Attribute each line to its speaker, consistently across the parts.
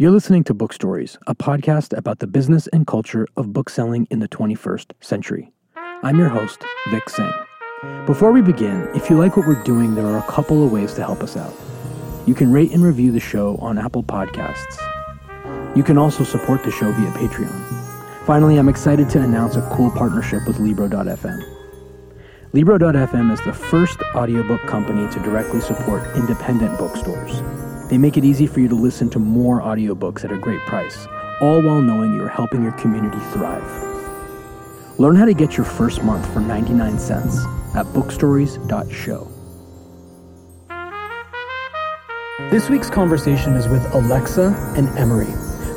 Speaker 1: You're listening to Book Stories, a podcast about the business and culture of bookselling in the 21st century. I'm your host, Vic Singh. Before we begin, if you like what we're doing, there are a couple of ways to help us out. You can rate and review the show on Apple Podcasts. You can also support the show via Patreon. Finally, I'm excited to announce a cool partnership with Libro.fm. Libro.fm is the first audiobook company to directly support independent bookstores. They make it easy for you to listen to more audiobooks at a great price, all while knowing you are helping your community thrive. Learn how to get your first month for 99 cents at bookstories.show. This week's conversation is with Alexa and Emery,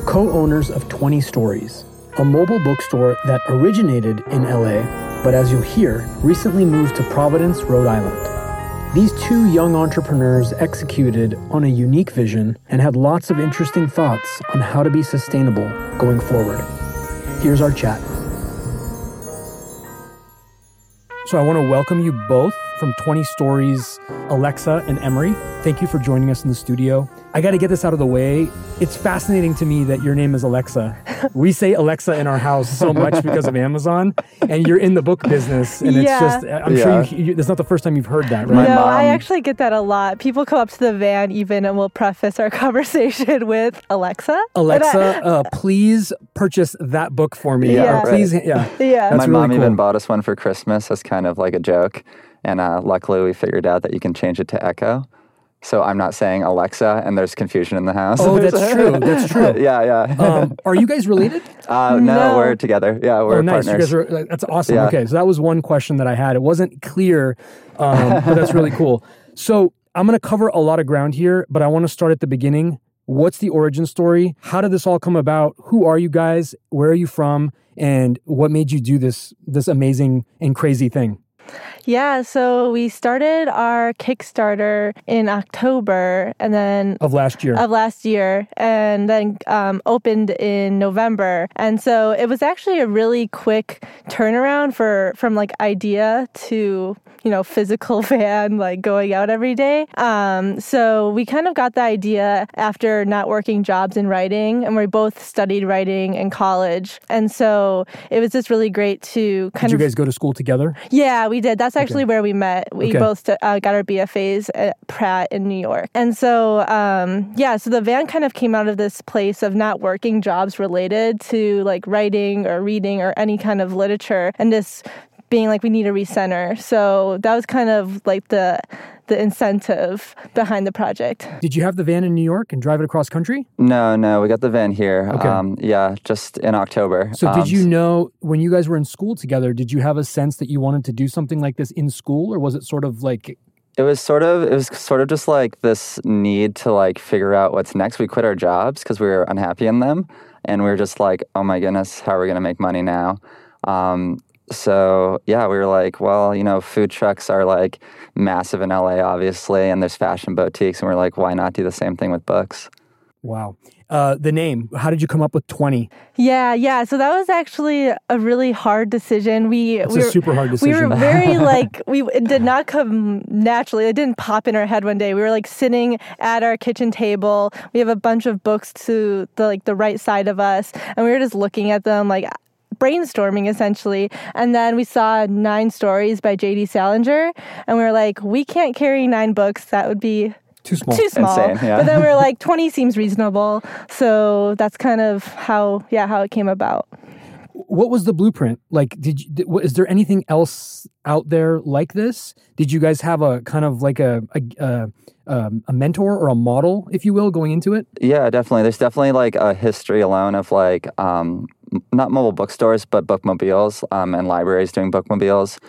Speaker 1: co owners of 20 Stories, a mobile bookstore that originated in LA, but as you'll hear, recently moved to Providence, Rhode Island. These two young entrepreneurs executed on a unique vision and had lots of interesting thoughts on how to be sustainable going forward. Here's our chat. So, I want to welcome you both from 20 Stories, Alexa and Emery. Thank you for joining us in the studio. I got to get this out of the way. It's fascinating to me that your name is Alexa. We say Alexa in our house so much because of Amazon, and you're in the book business, and
Speaker 2: Yeah.
Speaker 1: it's just, I'm
Speaker 3: Yeah.
Speaker 1: sure you, you, it's not the first time you've heard that, right?
Speaker 3: My
Speaker 2: no, I
Speaker 3: mom-
Speaker 2: actually get that a lot. People come up to the van even and we'll preface our conversation with Alexa. And I-
Speaker 1: Alexa, uh, please purchase that book for me.
Speaker 2: Yeah.
Speaker 1: Or please, yeah.
Speaker 2: yeah.
Speaker 1: That's
Speaker 3: My
Speaker 1: really
Speaker 3: mom
Speaker 1: cool.
Speaker 3: even bought us one for Christmas as kind of like a joke. And uh, luckily, we figured out that you can change it to Echo. So I'm not saying Alexa, and there's confusion in the house.
Speaker 1: Oh, that's true. That's true.
Speaker 3: yeah, yeah.
Speaker 1: Um, are you guys related?
Speaker 3: uh, no,
Speaker 2: no.
Speaker 3: we're together. Yeah, we're
Speaker 1: oh, nice.
Speaker 3: partners.
Speaker 1: You guys are. That's awesome.
Speaker 3: Yeah.
Speaker 1: Okay, so that was one question that I had. It wasn't clear, um, but that's really cool. So I'm going to cover a lot of ground here, but I want to start at the beginning. What's the origin story? How did this all come about? Who are you guys? Where are you from? And what made you do this this amazing and crazy thing?
Speaker 2: Yeah, so we started our Kickstarter in October and then
Speaker 1: Of last year.
Speaker 2: of last year and then um, opened in November. And so it was actually a really quick turnaround for from like idea to you know physical van like going out every day. Um, so we kind of got the idea after not working jobs in writing, and we both studied writing in college. And so it was just really great to kind of
Speaker 1: did you guys go to school together?
Speaker 2: yeah, we did. That's actually where we met. We
Speaker 1: Okay.
Speaker 2: both uh, got our BFAs at Pratt in New York. And so, um, yeah, so the van kind of came out of this place of not working jobs related to like writing or reading or any kind of literature and just being like, we need a recenter. So that was kind of like the the incentive behind the project.
Speaker 1: Did you have the van in New York and drive it across country?
Speaker 3: No, no, we got the van here.
Speaker 1: Okay.
Speaker 3: Um, yeah, just in October.
Speaker 1: So
Speaker 3: Um,
Speaker 1: did you know when you guys were in school together, did you have a sense that you wanted to do something like this in school or was it sort of like
Speaker 3: It was sort of it was sort of just like this need to like figure out what's next. We quit our jobs because we were unhappy in them, and we were just like, oh my goodness, how are we gonna make money now? Um, so yeah, we were like, well, you know, food trucks are like massive in LA, obviously, and there's fashion boutiques, and we're like, why not do the same thing with books?
Speaker 1: wow. Uh, the name, how did you come up with 20?
Speaker 2: Yeah, yeah. So that was actually a really hard decision. We
Speaker 1: It's
Speaker 2: we
Speaker 1: a
Speaker 2: were,
Speaker 1: super hard decision.
Speaker 2: we were very like we it did not come naturally. It didn't pop in our head one day. We were like sitting at our kitchen table. We have a bunch of books to the like the right side of us, and we were just looking at them like brainstorming essentially. And then we saw nine stories by J.D. Salinger, and we were like, we can't carry nine books. That would be
Speaker 1: Too small.
Speaker 2: too small.
Speaker 3: Insane, yeah.
Speaker 2: But then we're like, 20 seems reasonable. So that's kind of how, yeah, how it came about.
Speaker 1: What was the blueprint? Like, did you, is there anything else out there like this? Did you guys have a kind of like a, a, a, um, a mentor or a model, if you will, going into it?
Speaker 3: Yeah, definitely. There's definitely like a history alone of like um, not mobile bookstores, but bookmobiles um, and libraries doing bookmobiles.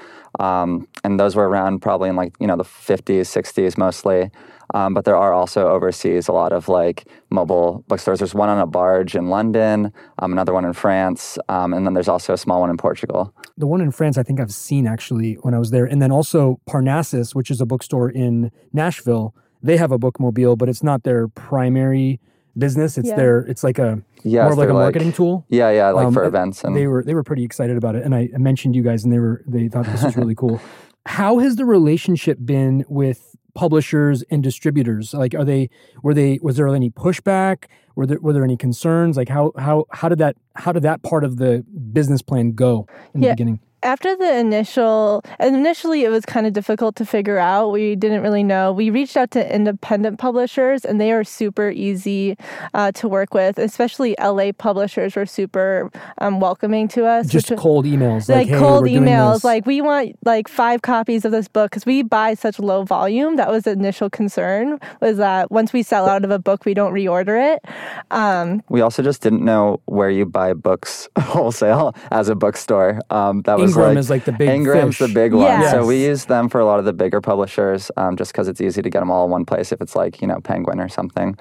Speaker 3: Um, and those were around probably in like you know the 50s, 60s mostly. Um, but there are also overseas a lot of like mobile bookstores. There's one on a barge in London, um, another one in France, um, and then there's also a small one in Portugal.
Speaker 1: The one in France, I think I've seen actually when I was there. And then also Parnassus, which is a bookstore in Nashville. They have a bookmobile, but it's not their primary business. It's
Speaker 2: Yeah.
Speaker 1: their, it's like a,
Speaker 3: Yeah,
Speaker 1: more of like a
Speaker 3: they're
Speaker 1: marketing tool.
Speaker 3: Yeah, yeah, like
Speaker 1: Um,
Speaker 3: for
Speaker 1: uh,
Speaker 3: events and
Speaker 1: they were they were pretty excited about it and I, I mentioned you guys and they were they thought this was really cool how has the relationship been with publishers and distributors? Like, are they were they was there any pushback? Were there were there any concerns? Like, how how how did that how did that part of the business plan go in
Speaker 2: Yeah.
Speaker 1: the beginning?
Speaker 2: After the initial initially it was kind of difficult to figure out. We didn't really know. We reached out to independent publishers and they are super easy uh, to work with especially la publishers were super um, welcoming to us
Speaker 1: Just
Speaker 2: which-
Speaker 1: cold emails,
Speaker 2: like,
Speaker 1: hey,
Speaker 2: cold
Speaker 1: we're doing
Speaker 2: emails.
Speaker 1: this.
Speaker 2: like we want like five copies of this book because we buy such low volume. That was the initial concern was that once we sell out of a book we don't reorder it. Um,
Speaker 3: We also just didn't know where you buy books wholesale as a bookstore. Um, that was
Speaker 1: Ingram
Speaker 3: like,
Speaker 1: is like the big
Speaker 3: Ingram's
Speaker 1: fish.
Speaker 3: the big one.
Speaker 2: Yes.
Speaker 3: So we use them for a lot of the bigger publishers, um, just because it's easy to get them all in one place. If it's like you know Penguin or something.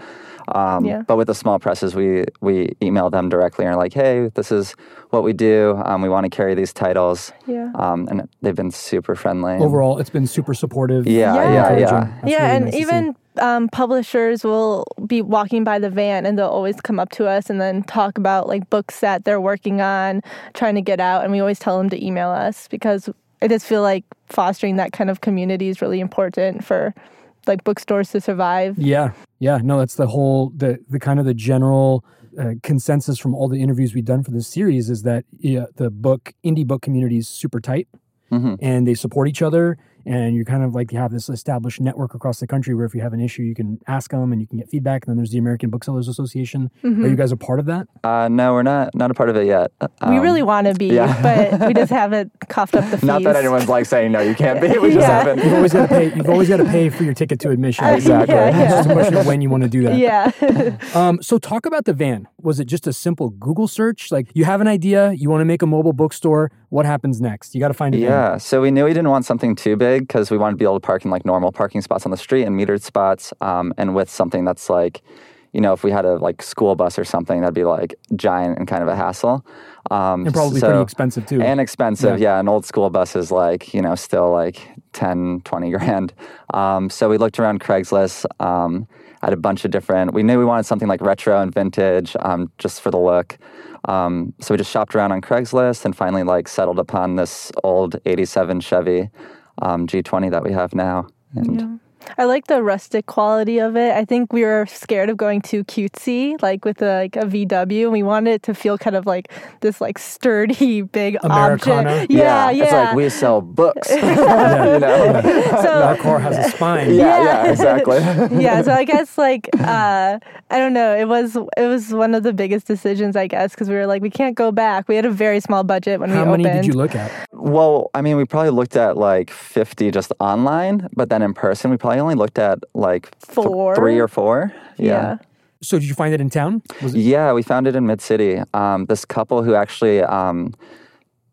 Speaker 3: Um,
Speaker 2: Yeah.
Speaker 3: But with the small presses, we we email them directly and are like, hey, this is what we do. Um, we want to carry these titles.
Speaker 2: Yeah.
Speaker 3: Um, and they've been super friendly.
Speaker 1: Overall, it's been super supportive.
Speaker 3: Yeah,
Speaker 2: Yeah.
Speaker 3: yeah, yeah.
Speaker 1: encouraging. That's
Speaker 2: yeah,
Speaker 1: really
Speaker 2: and
Speaker 1: nice
Speaker 2: even um, publishers will be walking by the van and they'll always come up to us and then talk about like books that they're working on, trying to get out. And we always tell them to email us because I just feel like fostering that kind of community is really important for like bookstores to survive.
Speaker 1: Yeah, yeah. No, that's the whole the the kind of the general uh, consensus from all the interviews we've done for this series is that yeah, the book indie book community is super tight
Speaker 3: Mhm.
Speaker 1: and they support each other. And you kind of like you have this established network across the country where if you have an issue, you can ask them and you can get feedback. And then there's the American Booksellers Association. Are you guys a part of that?
Speaker 3: Uh, no, we're not not a part of it yet.
Speaker 2: we
Speaker 3: Um,
Speaker 2: really want to be,
Speaker 3: yeah.
Speaker 2: but we just haven't coughed up the fees.
Speaker 3: Not that anyone's like saying no, you can't be. We just
Speaker 2: Yeah.
Speaker 3: haven't.
Speaker 1: You've always got to pay. You've always got to pay for your ticket to admission.
Speaker 3: Exactly.
Speaker 2: Yeah,
Speaker 1: It's just a question of when you want to do that.
Speaker 2: yeah.
Speaker 1: Um, so talk about the van. Was it just a simple Google search? Like you have an idea, you want to make a mobile bookstore. What happens next? You got to find a van.
Speaker 3: Yeah, so we knew we didn't want something too big because we wanted to be able to park in like normal parking spots on the street and metered spots, um, and with something that's like, you know, if we had a like school bus or something, that'd be like giant and kind of a hassle. Um,
Speaker 1: And probably
Speaker 3: so-
Speaker 1: pretty expensive too.
Speaker 3: And expensive,
Speaker 1: Yeah.
Speaker 3: yeah. An old school bus is like, you know, still like 10, 20 grand. Um, so we looked around Craigslist um, at a bunch of different, we knew we wanted something like retro and vintage um, just for the look. Um, so we just shopped around on Craigslist and finally like settled upon this old 87 Chevy um, G20 that we have now. And
Speaker 2: Yeah. I like the rustic quality of it. I think we were scared of going too cutesy, like with a, like a VW, and we wanted it to feel kind of like this like sturdy big
Speaker 1: Americana.
Speaker 2: object. Yeah, yeah.
Speaker 3: It's like we sell books.
Speaker 1: Yeah.
Speaker 3: you know?
Speaker 2: so
Speaker 1: Our car has a spine.
Speaker 3: yeah, yeah, exactly.
Speaker 2: yeah, so I guess like uh, I don't know. It was it was one of the biggest decisions, I guess, because we were like we can't go back. We had a very small budget when
Speaker 1: How
Speaker 2: we
Speaker 1: many did you look at?
Speaker 3: Well, I mean, we probably looked at like 50 just online, but then in person, we probably only looked at like th-
Speaker 2: Four?
Speaker 3: three or four.
Speaker 2: yeah.
Speaker 1: So did you find it in town? Was it?
Speaker 3: Yeah, we found it in Mid City. Um, this couple who actually um,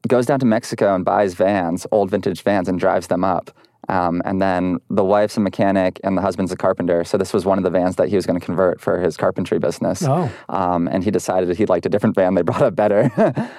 Speaker 3: goes down to Mexico and buys vans, old vintage vans, and drives them up. Um, and then the wife's a mechanic and the husband's a carpenter. So this was one of the vans that he was going to convert for his carpentry business.
Speaker 1: Oh.
Speaker 3: Um, and he decided he liked a different van. They brought up better.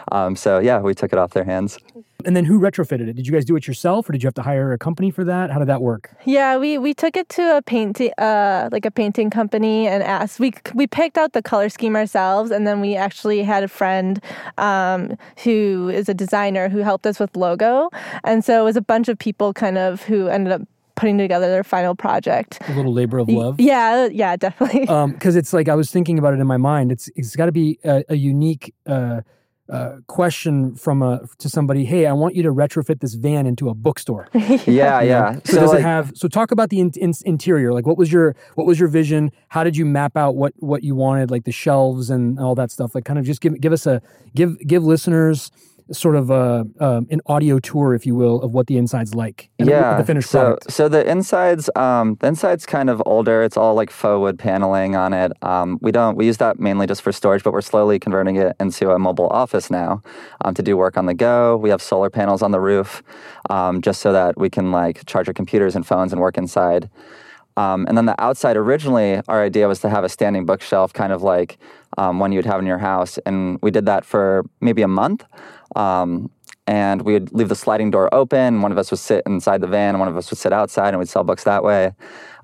Speaker 3: um, so yeah, we took it off their hands.
Speaker 1: And then who retrofitted it? Did you guys do it yourself, or did you have to hire a company for that? How did that work?
Speaker 2: Yeah, we, we took it to a painting uh like a painting company and asked we we picked out the color scheme ourselves and then we actually had a friend um, who is a designer who helped us with logo and so it was a bunch of people kind of who ended up putting together their final project.
Speaker 1: A little labor of love.
Speaker 2: Yeah, yeah, definitely.
Speaker 1: because it's like I was thinking about it in my mind. It's it's got to be a, a unique uh, uh, question from a to somebody. Hey, I want you to retrofit this van into a bookstore.
Speaker 3: Yeah, yeah.
Speaker 1: So, does
Speaker 3: like,
Speaker 1: it have? So talk about the in, in, interior. Like, what was your what was your vision? How did you map out what what you wanted, like the shelves and all that stuff? Like, kind of just give give us a give give listeners sort of a um, an audio tour, if you will, of what the inside's like.
Speaker 3: yeah
Speaker 1: the finished
Speaker 3: so
Speaker 1: product.
Speaker 3: so the insides um the inside's kind of older it's all like faux wood paneling on it um we don't we use that mainly just for storage but we're slowly converting it into a mobile office now um, to do work on the go we have solar panels on the roof um, just so that we can like charge our computers and phones and work inside um, and then the outside, originally, our idea was to have a standing bookshelf, kind of like um, one you'd have in your house. And we did that for maybe a month. Um, and we would leave the sliding door open. One of us would sit inside the van, one of us would sit outside, and we'd sell books that way.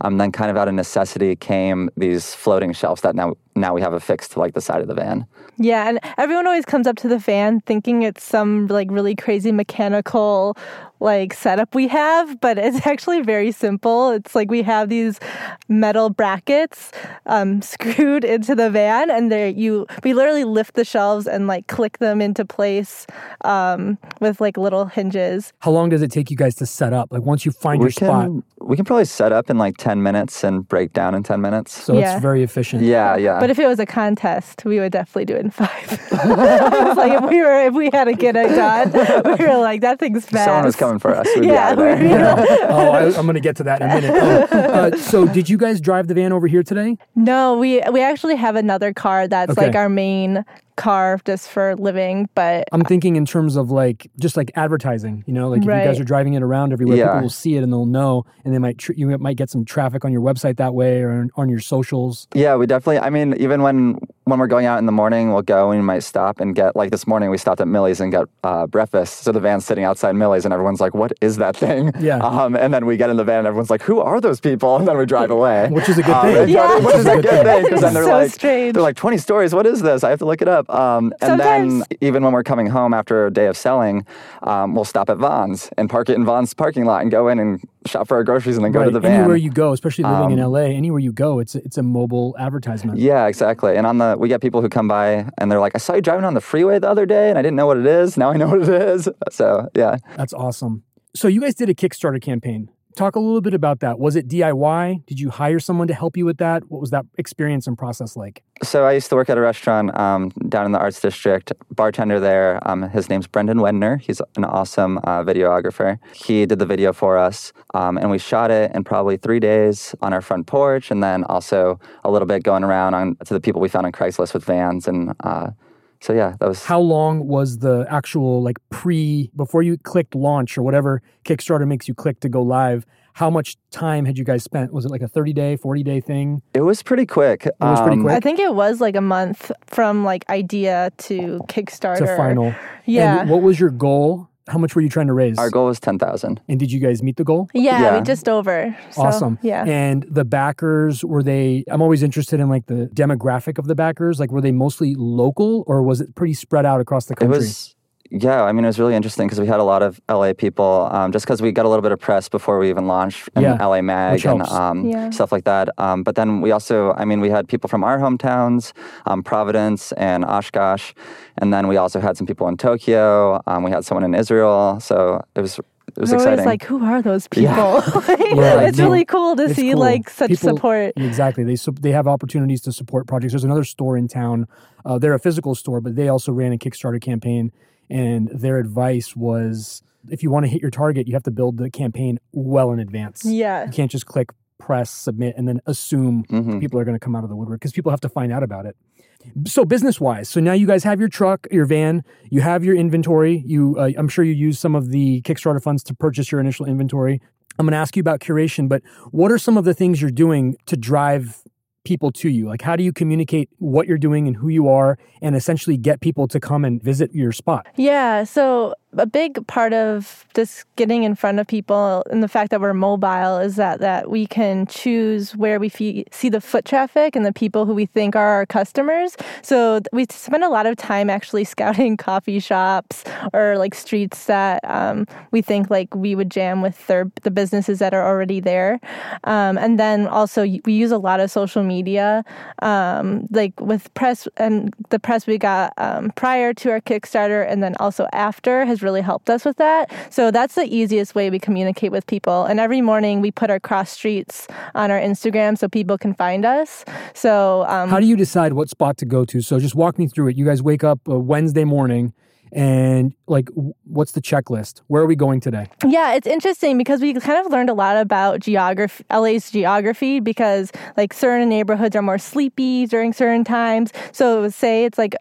Speaker 3: Um, then, kind of out of necessity, came these floating shelves that now now we have affixed to like the side of the van.
Speaker 2: Yeah, and everyone always comes up to the van thinking it's some like really crazy mechanical like setup we have, but it's actually very simple. It's like we have these metal brackets um, screwed into the van, and there you we literally lift the shelves and like click them into place um, with like little hinges.
Speaker 1: How long does it take you guys to set up? Like once you find
Speaker 3: we
Speaker 1: your spot,
Speaker 3: we can probably set up in like ten minutes and break down in ten minutes.
Speaker 1: so
Speaker 2: Yeah.
Speaker 1: it's very efficient.
Speaker 3: Yeah, yeah.
Speaker 2: But if it was a contest, we would definitely do it in five. it's like if we were if we had to get it done, we were like that thing's fast.
Speaker 3: Someone was coming for us. We'd
Speaker 2: Yeah,
Speaker 3: be out of
Speaker 2: we
Speaker 3: there.
Speaker 2: were-
Speaker 1: oh, I, I'm going to get to that in a minute. Oh, uh, so, did you guys drive the van over here today?
Speaker 2: No, we we actually have another car that's
Speaker 1: Okay.
Speaker 2: like our main car just for living, but
Speaker 1: I'm thinking in terms of like just like advertising. You know, like if you guys are driving it around everywhere,
Speaker 3: Yeah.
Speaker 1: people will see it and they'll know, and they might tr- you might get some traffic on your website that way or on, your socials.
Speaker 3: Yeah, we definitely. I mean, even when when we're going out in the morning, we'll go and we might stop and get like this morning we stopped at Millie's and got uh, breakfast. So the van's sitting outside Millie's and everyone's like, "What is that thing?"
Speaker 1: Yeah.
Speaker 3: Um, and then we get in the van and everyone's like, "Who are those people?" And then we drive away,
Speaker 1: Which is a good
Speaker 3: Um,
Speaker 1: thing.
Speaker 3: and
Speaker 2: Yeah.
Speaker 3: drive- which is a good thing because then they're
Speaker 2: So
Speaker 3: like,
Speaker 2: strange.
Speaker 3: they're like 20 stories. What is this? I have to look it up. Um, and then
Speaker 2: Sometimes-
Speaker 3: even when we're coming home after a day of selling, um, we'll stop at Vons and park it in Vons parking lot and go in and shop for our groceries and then go to
Speaker 1: Right.
Speaker 3: the van.
Speaker 1: Anywhere you go, especially living in
Speaker 3: Um,
Speaker 1: LA, anywhere you go, it's a, it's a mobile advertisement.
Speaker 3: Yeah, exactly. And on the Uh, we get people who come by and they're like, I saw you driving on the freeway the other day and I didn't know what it is. Now I know what it is. So yeah.
Speaker 1: That's awesome. So you guys did a Kickstarter campaign. Talk a little bit about that. Was it DIY? Did you hire someone to help you with that? What was that experience and process like?
Speaker 3: So I used to work at a restaurant um, down in the Arts District. Bartender there, um, his name's Brendan Wedner. He's an awesome uh, videographer. He did the video for us, um, and we shot it in probably three days on our front porch, and then also a little bit going around on to the people we found on Craigslist with vans, and uh, so yeah, that was
Speaker 1: How long was the actual like pre before you clicked launch or whatever Kickstarter makes you click to go live? How much time had you guys spent? Was it like a 30 day, 40 day thing?
Speaker 3: it was pretty quick. It
Speaker 1: was pretty um, quick?
Speaker 2: I think it was like a month from like idea to Kickstarter.
Speaker 1: to final.
Speaker 2: Yeah.
Speaker 1: And what was your goal? How much were you trying to raise?
Speaker 3: Our goal was ten thousand.
Speaker 1: and did you guys meet the goal?
Speaker 2: yeah,
Speaker 3: Yeah.
Speaker 2: we just over. So,
Speaker 1: awesome.
Speaker 2: Yeah.
Speaker 1: And the backers, were they, I'm always interested in like the demographic of the backers. Like, were they mostly local or was it pretty spread out across the
Speaker 3: It
Speaker 1: country?
Speaker 3: was, yeah. I mean, it was really interesting because we had a lot of LA people. Um, just because we got a little bit of press before we even launched in
Speaker 1: Yeah,
Speaker 3: LA Mag and um,
Speaker 2: Yeah.
Speaker 3: stuff like that. Um, but then we also, I mean, we had people from our hometowns, um, Providence and Oshkosh, and then we also had some people in Tokyo. Um, we had someone in Israel, so it was it was
Speaker 2: We're always
Speaker 3: exciting.
Speaker 2: like, who are those people?
Speaker 3: Yeah.
Speaker 2: Like,
Speaker 1: Yeah,
Speaker 2: it's
Speaker 1: no,
Speaker 2: really cool to see
Speaker 1: cool.
Speaker 2: like such
Speaker 1: People-
Speaker 2: support.
Speaker 1: Exactly. They sup- they have opportunities to support projects. There's another store in town. Uh, they're a physical store, but they also ran a Kickstarter campaign, and their advice was if you want to hit your target, you have to build the campaign well in advance.
Speaker 2: Yeah.
Speaker 1: You can't just click press submit and then assume
Speaker 3: Mhm.
Speaker 1: people are going to come out of the woodwork because people have to find out about it. So business wise, so now you guys have your truck, your van, you have your inventory. You, uh, I'm sure you use some of the Kickstarter funds to purchase your initial inventory. I'm going to ask you about curation, but what are some of the things you're doing to drive people to you? Like, how do you communicate what you're doing and who you are, and essentially get people to come and visit your spot?
Speaker 2: Yeah. So a big part of this getting in front of people and the fact that we're mobile is that that we can choose where we fee- see the foot traffic and the people who we think are our customers. So we spend a lot of time actually scouting coffee shops or like streets that um, we think like we would jam with their, the businesses that are already there. Um, and then also we use a lot of social media, um, like with press and the press we got um, prior to our Kickstarter and then also after has really helped us with that. So that's the easiest way we communicate with people. And every morning we put our cross streets on our Instagram so people can find us. So um,
Speaker 1: How do you decide what spot to go to? So just walk me through it. You guys wake up uh, Wednesday morning, and like, what's the checklist? Where are we going today?
Speaker 2: Yeah, it's interesting because we kind of learned a lot about geography, LA's geography, because like certain neighborhoods are more sleepy during certain times. So say it's like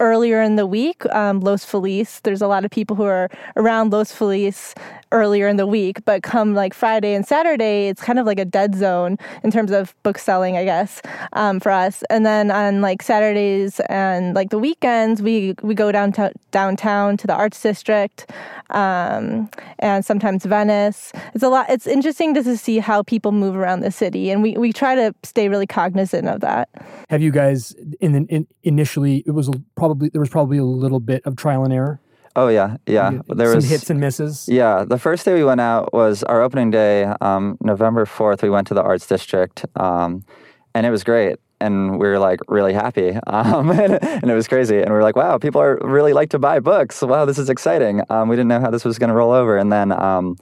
Speaker 2: earlier in the week, um, Los Feliz. There's a lot of people who are around Los Feliz earlier in the week, but come like Friday and Saturday, it's kind of like a dead zone in terms of book selling, I guess, um, for us. And then on like Saturdays and like the weekends, we we go down to, downtown to the Arts District, um, and sometimes Venice. It's a lot. It's interesting just to see how people move around the city, and we we try to stay really cognizant of that.
Speaker 1: Have you guys in, in initially? It was probably there was probably a little bit of trial and error.
Speaker 3: Oh yeah, yeah.
Speaker 1: There Some was hits and misses.
Speaker 3: Yeah, the first day we went out was our opening day, um, November fourth. We went to the Arts District, um, and it was great. And we were like really happy, um, and, and, it was crazy. And we were like, "Wow, people are really like to buy books. Wow, this is exciting." Um, we didn't know how this was going to roll over, and then um,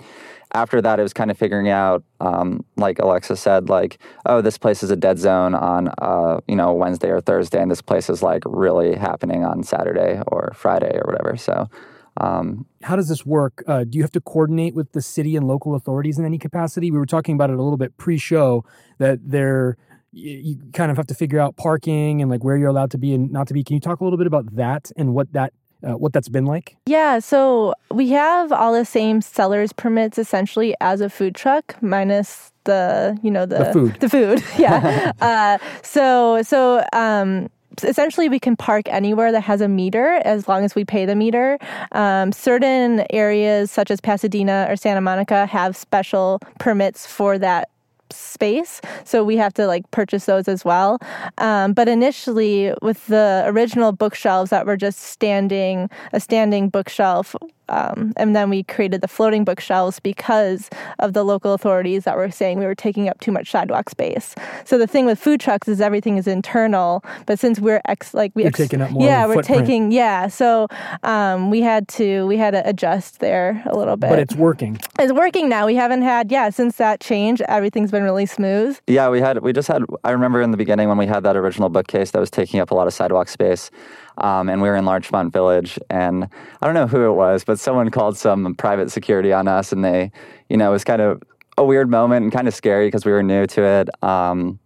Speaker 3: after that, it was kind of figuring out, um, like Alexa said, like, oh, this place is a dead zone on, uh, you know, Wednesday or Thursday, and this place is like really happening on Saturday or Friday or whatever. So, um,
Speaker 1: how does this work? Uh, do you have to coordinate with the city and local authorities in any capacity? We were talking about it a little bit pre-show that they're you kind of have to figure out parking and like where you're allowed to be and not to be. Can you talk a little bit about that and what that uh, what that's been like?
Speaker 2: Yeah, so we have all the same seller's permits essentially as a food truck, minus the you know the,
Speaker 1: the food.
Speaker 2: The food, yeah. uh, so so. Um, essentially we can park anywhere that has a meter as long as we pay the meter. Um, certain areas such as Pasadena or Santa Monica have special permits for that space. So we have to like purchase those as well. Um, but initially with the original bookshelves that were just standing a standing bookshelf um, and then we created the floating bookshelves because of the local authorities that were saying we were taking up too much sidewalk space. So the thing with food trucks is everything is internal, but since we're ex like we
Speaker 1: ex- taking up more
Speaker 2: yeah
Speaker 1: we're
Speaker 2: footprint. taking yeah so um, we had to we had to adjust there a little bit.
Speaker 1: But it's working.
Speaker 2: It's working now. We haven't had yeah since that change everything's been really smooth.
Speaker 3: Yeah, we had we just had I remember in the beginning when we had that original bookcase that was taking up a lot of sidewalk space. Um, and we were in Larchmont Village, and I don't know who it was, but someone called some private security on us, and they, you know, it was kind of a weird moment and kind of scary because we were new to it. Um,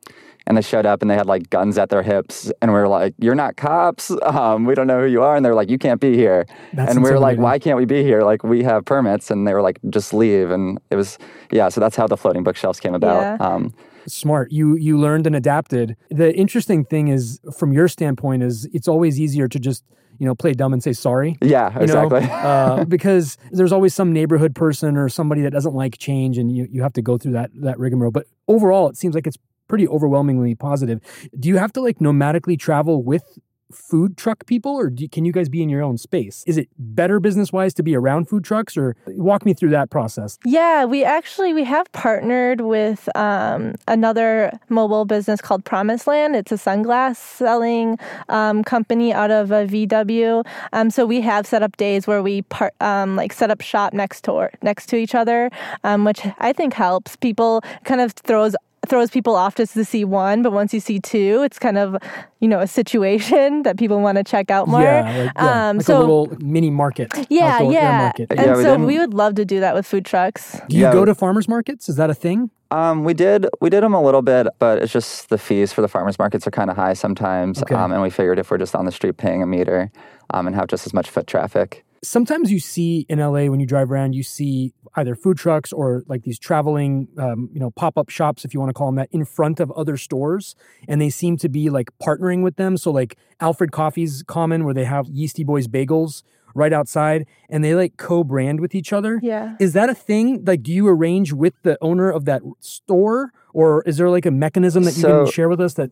Speaker 3: and they showed up and they had like guns at their hips, and we were like, "You're not cops. Um, we don't know who you are." And they're like, "You can't be here."
Speaker 1: That's
Speaker 3: and we were like,
Speaker 1: "Why
Speaker 3: can't we be here? Like we have permits." And they were like, "Just leave." And it was yeah. So that's how the floating bookshelves came about.
Speaker 2: Yeah. Um,
Speaker 1: smart. You you learned and adapted. The interesting thing is from your standpoint is it's always easier to just you know play dumb and say sorry.
Speaker 3: Yeah exactly. Uh,
Speaker 1: because there's always some neighborhood person or somebody that doesn't like change and you, you have to go through that that rigmarole. But overall it seems like it's pretty overwhelmingly positive. Do you have to like nomadically travel with food truck people or do, can you guys be in your own space? Is it better business wise to be around food trucks or walk me through that process?
Speaker 2: Yeah, we actually we have partnered with um, another mobile business called Promise Land. It's a sunglass selling um, company out of a VW. Um, so we have set up days where we part um, like set up shop next to next to each other, um, which I think helps. People kind of throws throws people off just to see one, but once you see two, it's kind of you know a situation that people want to check out more.
Speaker 1: Yeah, like, yeah, um, like so, a little mini market.
Speaker 2: Yeah,
Speaker 1: outdoor,
Speaker 2: yeah.
Speaker 1: Market.
Speaker 2: And yeah, so we would love to do that with food trucks.
Speaker 1: Do you yeah. go to farmers markets? Is that a thing?
Speaker 3: Um, we did we did them a little bit, but it's just the fees for the farmers markets are kind of high sometimes.
Speaker 1: Okay.
Speaker 3: Um, and we figured if we're just on the street paying a meter um, and have just as much foot traffic,
Speaker 1: sometimes you see in LA when you drive around, you see either food trucks or like these traveling, um, you know, pop up shops, if you want to call them that, in front of other stores, and they seem to be like partnering with them. So like Alfred Coffee's common, where they have Yeastie Boys bagels right outside, and they like co-brand with each other.
Speaker 2: Yeah,
Speaker 1: is that a thing? Like, do you arrange with the owner of that store? Or is there like a mechanism that you
Speaker 3: so,
Speaker 1: can share with us that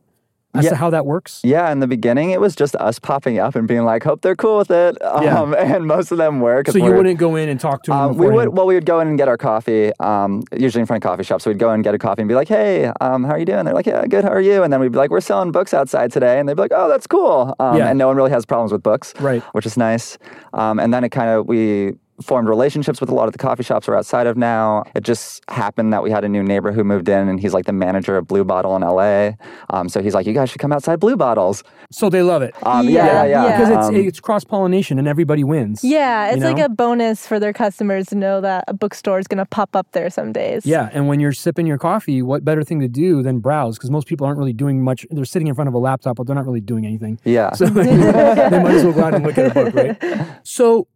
Speaker 1: as
Speaker 3: yeah.
Speaker 1: to how that works?
Speaker 3: Yeah, in the beginning, it was just us popping up and being like, "Hope they're cool with it." Um,
Speaker 1: yeah.
Speaker 3: and most of them were.
Speaker 1: So you wouldn't go in and talk to them. Um,
Speaker 3: we would. Well, we would go in and get our coffee. Um, usually in front of coffee shops, so we'd go in and get a coffee and be like, "Hey, um, how are you doing?" They're like, "Yeah, good. How are you?" And then we'd be like, "We're selling books outside today," and they'd be like, "Oh, that's cool." Um,
Speaker 1: yeah.
Speaker 3: And no one really has problems with books,
Speaker 1: right?
Speaker 3: Which is nice. Um, and then it kind of we formed relationships with a lot of the coffee shops we're outside of now. It just happened that we had a new neighbor who moved in, and he's like the manager of Blue Bottle in LA. Um, so he's like, "You guys should come outside Blue Bottles."
Speaker 1: So they love it.
Speaker 3: Um, yeah, yeah, yeah,
Speaker 2: yeah,
Speaker 1: Because it's
Speaker 3: um,
Speaker 1: it's cross pollination and everybody wins.
Speaker 2: Yeah, it's
Speaker 1: you know?
Speaker 2: like a bonus for their customers to know that a bookstore is going to pop up there some days.
Speaker 1: Yeah, and when you're sipping your coffee, what better thing to do than browse? Because most people aren't really doing much. They're sitting in front of a laptop, but they're not really doing anything.
Speaker 3: Yeah.
Speaker 1: So they might as well go out and look at a book, right? So,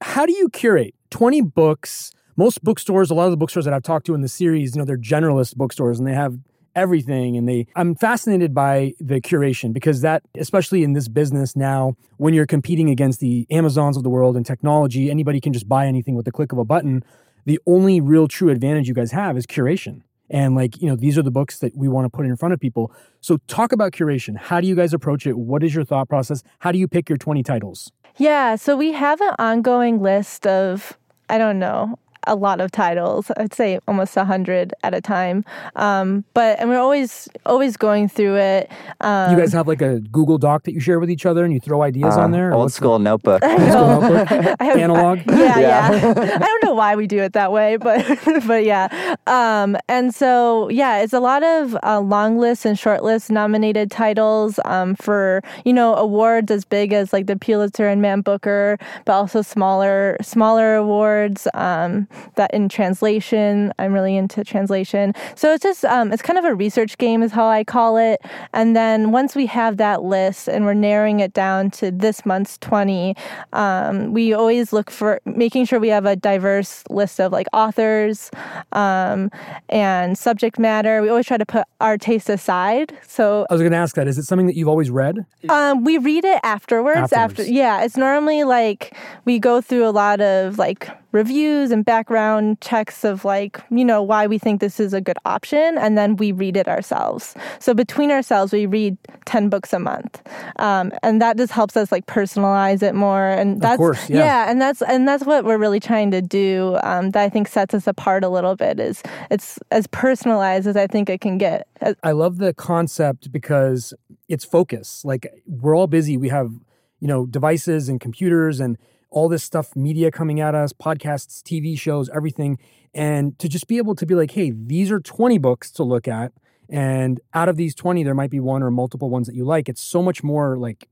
Speaker 1: how do you curate? 20 books, most bookstores, a lot of the bookstores that I've talked to in the series, you know, they're generalist bookstores and they have everything and they I'm fascinated by the curation because that especially in this business now when you're competing against the Amazons of the world and technology anybody can just buy anything with the click of a button. The only real true advantage you guys have is curation. And like you know these are the books that we want to put in front of people. So talk about curation. How do you guys approach it? What is your thought process? How do you pick your 20 titles
Speaker 2: yeah so we have an ongoing list of i don't know a lot of titles. I'd say almost a hundred at a time. Um, but and we're always always going through it. Um,
Speaker 1: you guys have like a Google Doc that you share with each other, and you throw ideas
Speaker 3: uh,
Speaker 1: on there.
Speaker 3: Old school the... notebook.
Speaker 1: old school notebook. I have, Analog.
Speaker 2: I, yeah, yeah. yeah. I don't know why we do it that way, but but yeah. Um, and so yeah, it's a lot of uh, long lists and short lists nominated titles um, for you know awards as big as like the Pulitzer and Man Booker, but also smaller smaller awards. Um, that in translation. I'm really into translation. So it's just, um, it's kind of a research game, is how I call it. And then once we have that list and we're narrowing it down to this month's 20, um, we always look for making sure we have a diverse list of like authors um, and subject matter. We always try to put our taste aside. So
Speaker 1: I was going to ask that. Is it something that you've always read?
Speaker 2: Um, we read it afterwards.
Speaker 1: afterwards.
Speaker 2: After, yeah, it's normally like we go through a lot of like reviews and background checks of like, you know, why we think this is a good option. And then we read it ourselves. So between ourselves, we read 10 books a month. Um, and that just helps us like personalize it more. And that's,
Speaker 1: course,
Speaker 2: yeah. yeah. and that's, and that's what we're really trying to do. Um, that I think sets us apart a little bit is it's as personalized as I think it can get.
Speaker 1: I love the concept because it's focus. Like we're all busy. We have, you know, devices and computers and all this stuff, media coming at us, podcasts, TV shows, everything. And to just be able to be like, hey, these are 20 books to look at. And out of these 20, there might be one or multiple ones that you like. It's so much more like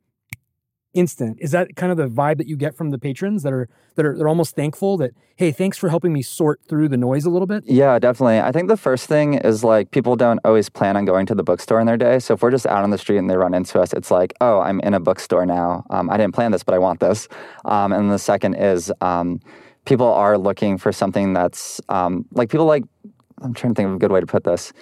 Speaker 1: instant. Is that kind of the vibe that you get from the patrons that are that are they're almost thankful that hey, thanks for helping me sort through the noise a little bit?
Speaker 3: Yeah, definitely. I think the first thing is like people don't always plan on going to the bookstore in their day. So if we're just out on the street and they run into us, it's like, oh, I'm in a bookstore now. Um, I didn't plan this, but I want this. Um, and the second is um, people are looking for something that's um, like people like. I'm trying to think of a good way to put this.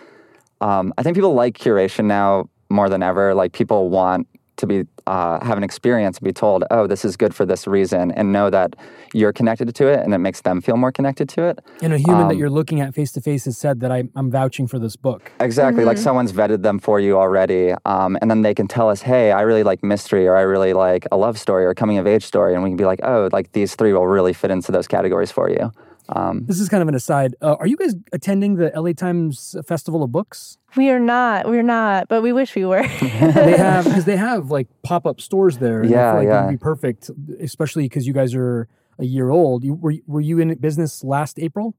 Speaker 3: Um, I think people like curation now more than ever. Like people want to be uh, have an experience and be told, oh, this is good for this reason, and know that you're connected to it, and it makes them feel more connected to it.
Speaker 1: And a human um, that you're looking at face to face has said that I, am vouching for this book.
Speaker 3: Exactly, mm-hmm. like someone's vetted them for you already, um, and then they can tell us, hey, I really like mystery, or I really like a love story, or a coming of age story, and we can be like, oh, like these three will really fit into those categories for you.
Speaker 1: Um, this is kind of an aside. Uh, are you guys attending the LA Times Festival of Books?
Speaker 2: We are not. We're not, but we wish we were.
Speaker 1: they have because they have like pop up stores there.
Speaker 3: Yeah,
Speaker 1: like
Speaker 3: yeah.
Speaker 1: It would be perfect, especially because you guys are a year old. You, were were you in business last April?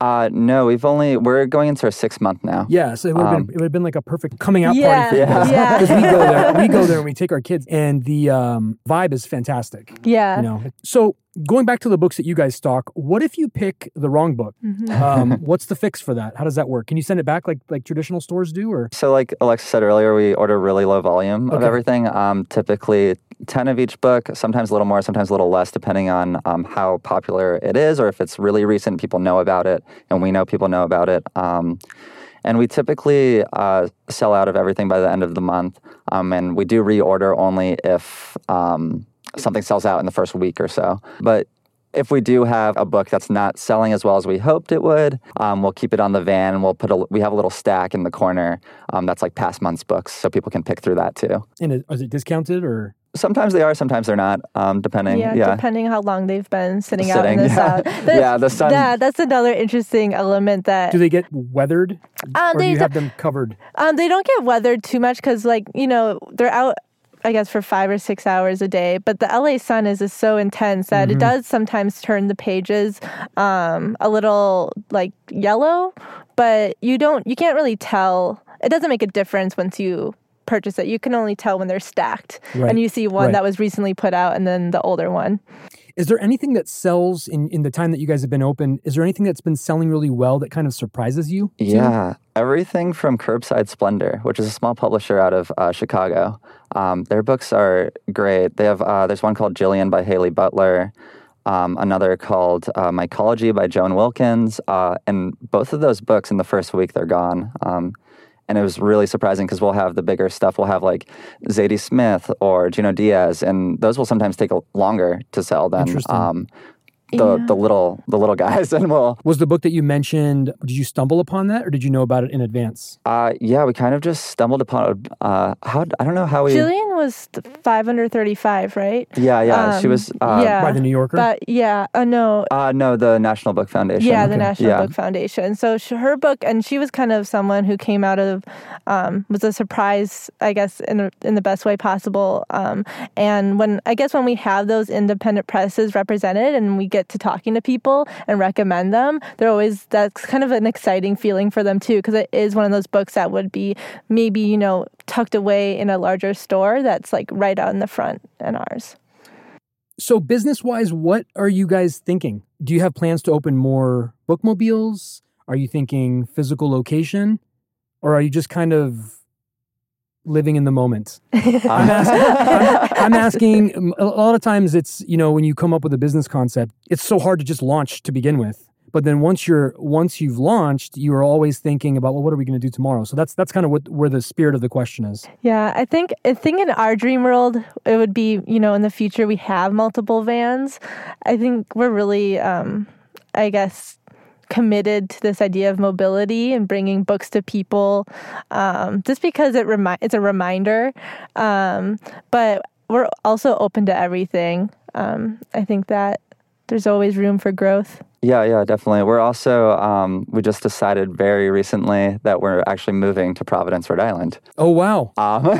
Speaker 3: Uh, no, we've only we're going into our sixth month now.
Speaker 1: Yeah, so it would have um, been it would have been like a perfect coming out
Speaker 2: yeah,
Speaker 1: party for
Speaker 2: yeah.
Speaker 1: yeah. We go there, we go there and we take our kids, and the um, vibe is fantastic.
Speaker 2: Yeah,
Speaker 1: you know. So going back to the books that you guys stock, what if you pick the wrong book? Mm-hmm. Um, what's the fix for that? How does that work? Can you send it back like like traditional stores do, or
Speaker 3: so? Like Alexa said earlier, we order really low volume okay. of everything. Um, typically 10 of each book, sometimes a little more, sometimes a little less, depending on um, how popular it is or if it's really recent, people know about it, and we know people know about it. Um, and we typically uh, sell out of everything by the end of the month. Um, and we do reorder only if um, something sells out in the first week or so. But if we do have a book that's not selling as well as we hoped it would, um, we'll keep it on the van and we'll put a, we have a little stack in the corner um, that's like past month's books, so people can pick through that too.
Speaker 1: And is it discounted or?
Speaker 3: Sometimes they are, sometimes they're not, um, depending.
Speaker 2: Yeah,
Speaker 3: yeah,
Speaker 2: depending how long they've been sitting, sitting
Speaker 3: out
Speaker 2: in the
Speaker 3: yeah.
Speaker 2: sun.
Speaker 3: yeah, the sun.
Speaker 2: Yeah, that's another interesting element that.
Speaker 1: Do they get weathered, um, or do you have them covered?
Speaker 2: Um, they don't get weathered too much because, like, you know, they're out I guess for five or six hours a day. But the LA sun is, is so intense that mm-hmm. it does sometimes turn the pages um, a little like yellow, but you don't, you can't really tell. It doesn't make a difference once you purchase it. You can only tell when they're stacked right. and you see one
Speaker 1: right.
Speaker 2: that was recently put out and then the older one.
Speaker 1: Is there anything that sells in, in the time that you guys have been open? Is there anything that's been selling really well that kind of surprises you?
Speaker 3: Too? Yeah, everything from Curbside Splendor, which is a small publisher out of uh, Chicago. Um, their books are great. They have uh, there's one called Jillian by Halle Butler. um, another called uh, Mycology by Joan Wilkins. Uh, and both of those books in the first week, they're gone. Um, and it was really surprising because we'll have the bigger stuff. We'll have like Zadie Smith or Junot Diaz, and those will sometimes take longer to sell than um, the
Speaker 2: Yeah.
Speaker 3: the little the little guys. And we'll
Speaker 1: Was the book that you mentioned, did you stumble upon that or did you know about it in advance?
Speaker 3: uh, yeah, we kind of just stumbled upon uh, how I don't know how we.
Speaker 2: Jillian was th- 535, right?
Speaker 3: Yeah, yeah, she
Speaker 2: Um,
Speaker 3: was. Uh,
Speaker 2: yeah.
Speaker 1: By the New Yorker?
Speaker 2: But yeah, uh, no,
Speaker 3: Uh, no, the National Book Foundation.
Speaker 2: Yeah, the National
Speaker 3: Yeah.
Speaker 2: Book Foundation. So sh- her book, and she was kind of someone who came out of, um, was a surprise, I guess, in the, in the best way possible. Um, and when I guess when we have those independent presses represented, and we get to talking to people and recommend them, they're always that's kind of an exciting feeling for them too, because it is one of those books that would be maybe you know tucked away in a larger store that's like right out in the front and ours.
Speaker 1: So, business wise, what are you guys thinking? Do you have plans to open more bookmobiles? Are you thinking physical location? Or are you just kind of living in the moment? I'm, ask- I'm- I'm asking, a lot of times it's, you know, when you come up with a business concept, it's so hard to just launch to begin with. But then once you're once you've launched, you are always thinking about well, what are we going to do tomorrow? So that's that's kind of what where the spirit of the question is.
Speaker 2: Yeah, I think I think in our dream world it would be you know in the future we have multiple vans. I think we're really, um, I guess, committed to this idea of mobility and bringing books to people, um, just because it remi- it's a reminder. Um, but we're also open to everything. Um, I think that there's always room for growth.
Speaker 3: Yeah, yeah, definitely. We're also um, we just decided very recently that we're actually moving to Providence, Rhode Island.
Speaker 1: Oh wow!
Speaker 3: Um,
Speaker 1: Was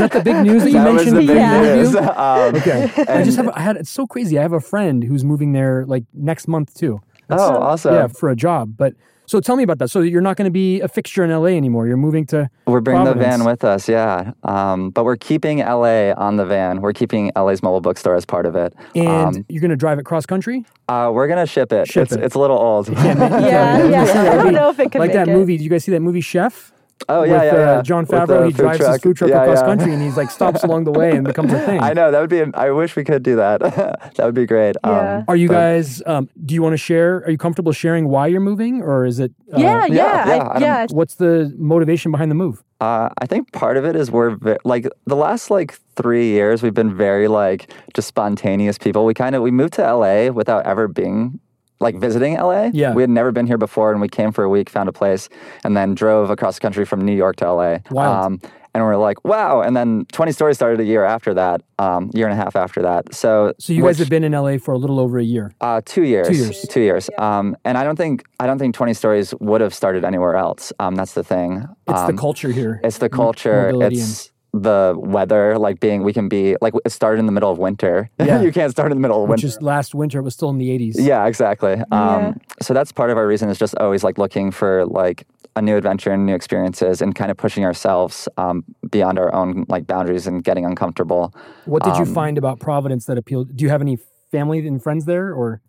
Speaker 1: that the big news that you
Speaker 3: that was
Speaker 1: mentioned
Speaker 3: the
Speaker 1: in
Speaker 3: big
Speaker 2: Yeah.
Speaker 3: news. Um,
Speaker 1: Okay. I just have I had it's so crazy. I have a friend who's moving there like next month too.
Speaker 3: Oh, awesome.
Speaker 1: Yeah, for a job. But so tell me about that. So you're not going to be a fixture in LA anymore. You're moving to
Speaker 3: We're bringing the van with us, yeah. Um, but we're keeping LA on the van. We're keeping LA's mobile bookstore as part of it.
Speaker 1: and
Speaker 3: Um,
Speaker 1: you're going to drive it cross country.
Speaker 3: uh, we're gonna ship it.
Speaker 1: Ship
Speaker 3: it's,
Speaker 1: it.
Speaker 3: it's a little old.
Speaker 2: Yeah,
Speaker 1: Yeah,
Speaker 2: yeah.
Speaker 1: that
Speaker 2: I don't know if it could
Speaker 1: like
Speaker 2: make
Speaker 1: that
Speaker 2: it.
Speaker 1: see Did you guys see that movie Chef?
Speaker 3: Oh
Speaker 1: with
Speaker 3: yeah, yeah,
Speaker 1: uh.
Speaker 3: Jon
Speaker 1: Favreau. He
Speaker 3: food
Speaker 1: drives his
Speaker 3: truck.
Speaker 1: food truck
Speaker 3: Yeah,
Speaker 1: across
Speaker 3: yeah.
Speaker 1: country, and he's like stops along the way and becomes a thing.
Speaker 3: I know that would be. I wish we could do that. that would be great.
Speaker 2: Yeah.
Speaker 1: Are you
Speaker 3: but-
Speaker 1: guys? Um, do you want to share? Are you comfortable sharing why you're moving, or is it? Uh,
Speaker 2: yeah, yeah,
Speaker 3: yeah,
Speaker 2: I-
Speaker 3: I
Speaker 2: yeah.
Speaker 1: What's the motivation behind the move?
Speaker 3: Uh, I think part of it is we're ve- like the last like three years we've been very like just spontaneous people. We kind of we moved to LA without ever being like visiting LA.
Speaker 1: Yeah.
Speaker 3: we had never been here before, and we came for a week, found a place, and then drove across the country from New York to LA.
Speaker 1: Wild.
Speaker 3: and we're like, wow! And then Twenty Stories started a year after that, um, year and a half after that. So
Speaker 1: So you guys have been in LA for a little over a year.
Speaker 3: uh, two years.
Speaker 1: Two years.
Speaker 3: Two years. Um, and I don't think I don't think Twenty Stories would have started anywhere else. Um, that's the thing.
Speaker 1: It's
Speaker 3: Um,
Speaker 1: the culture here.
Speaker 3: it's the culture.
Speaker 1: mobility
Speaker 3: It's the weather. Like being, we can be like it started in the middle of winter.
Speaker 1: Yeah.
Speaker 3: you can't start in the middle of
Speaker 1: which
Speaker 3: winter.
Speaker 1: is last winter. It was still in the 80s.
Speaker 3: yeah, exactly.
Speaker 2: Yeah.
Speaker 3: Um, so that's part of our reason is just always like looking for like a new adventure and new experiences and kind of pushing ourselves um, beyond our own like boundaries and getting uncomfortable.
Speaker 1: What did you
Speaker 3: Um,
Speaker 1: find about Providence that appealed? Do you have any family and friends there, or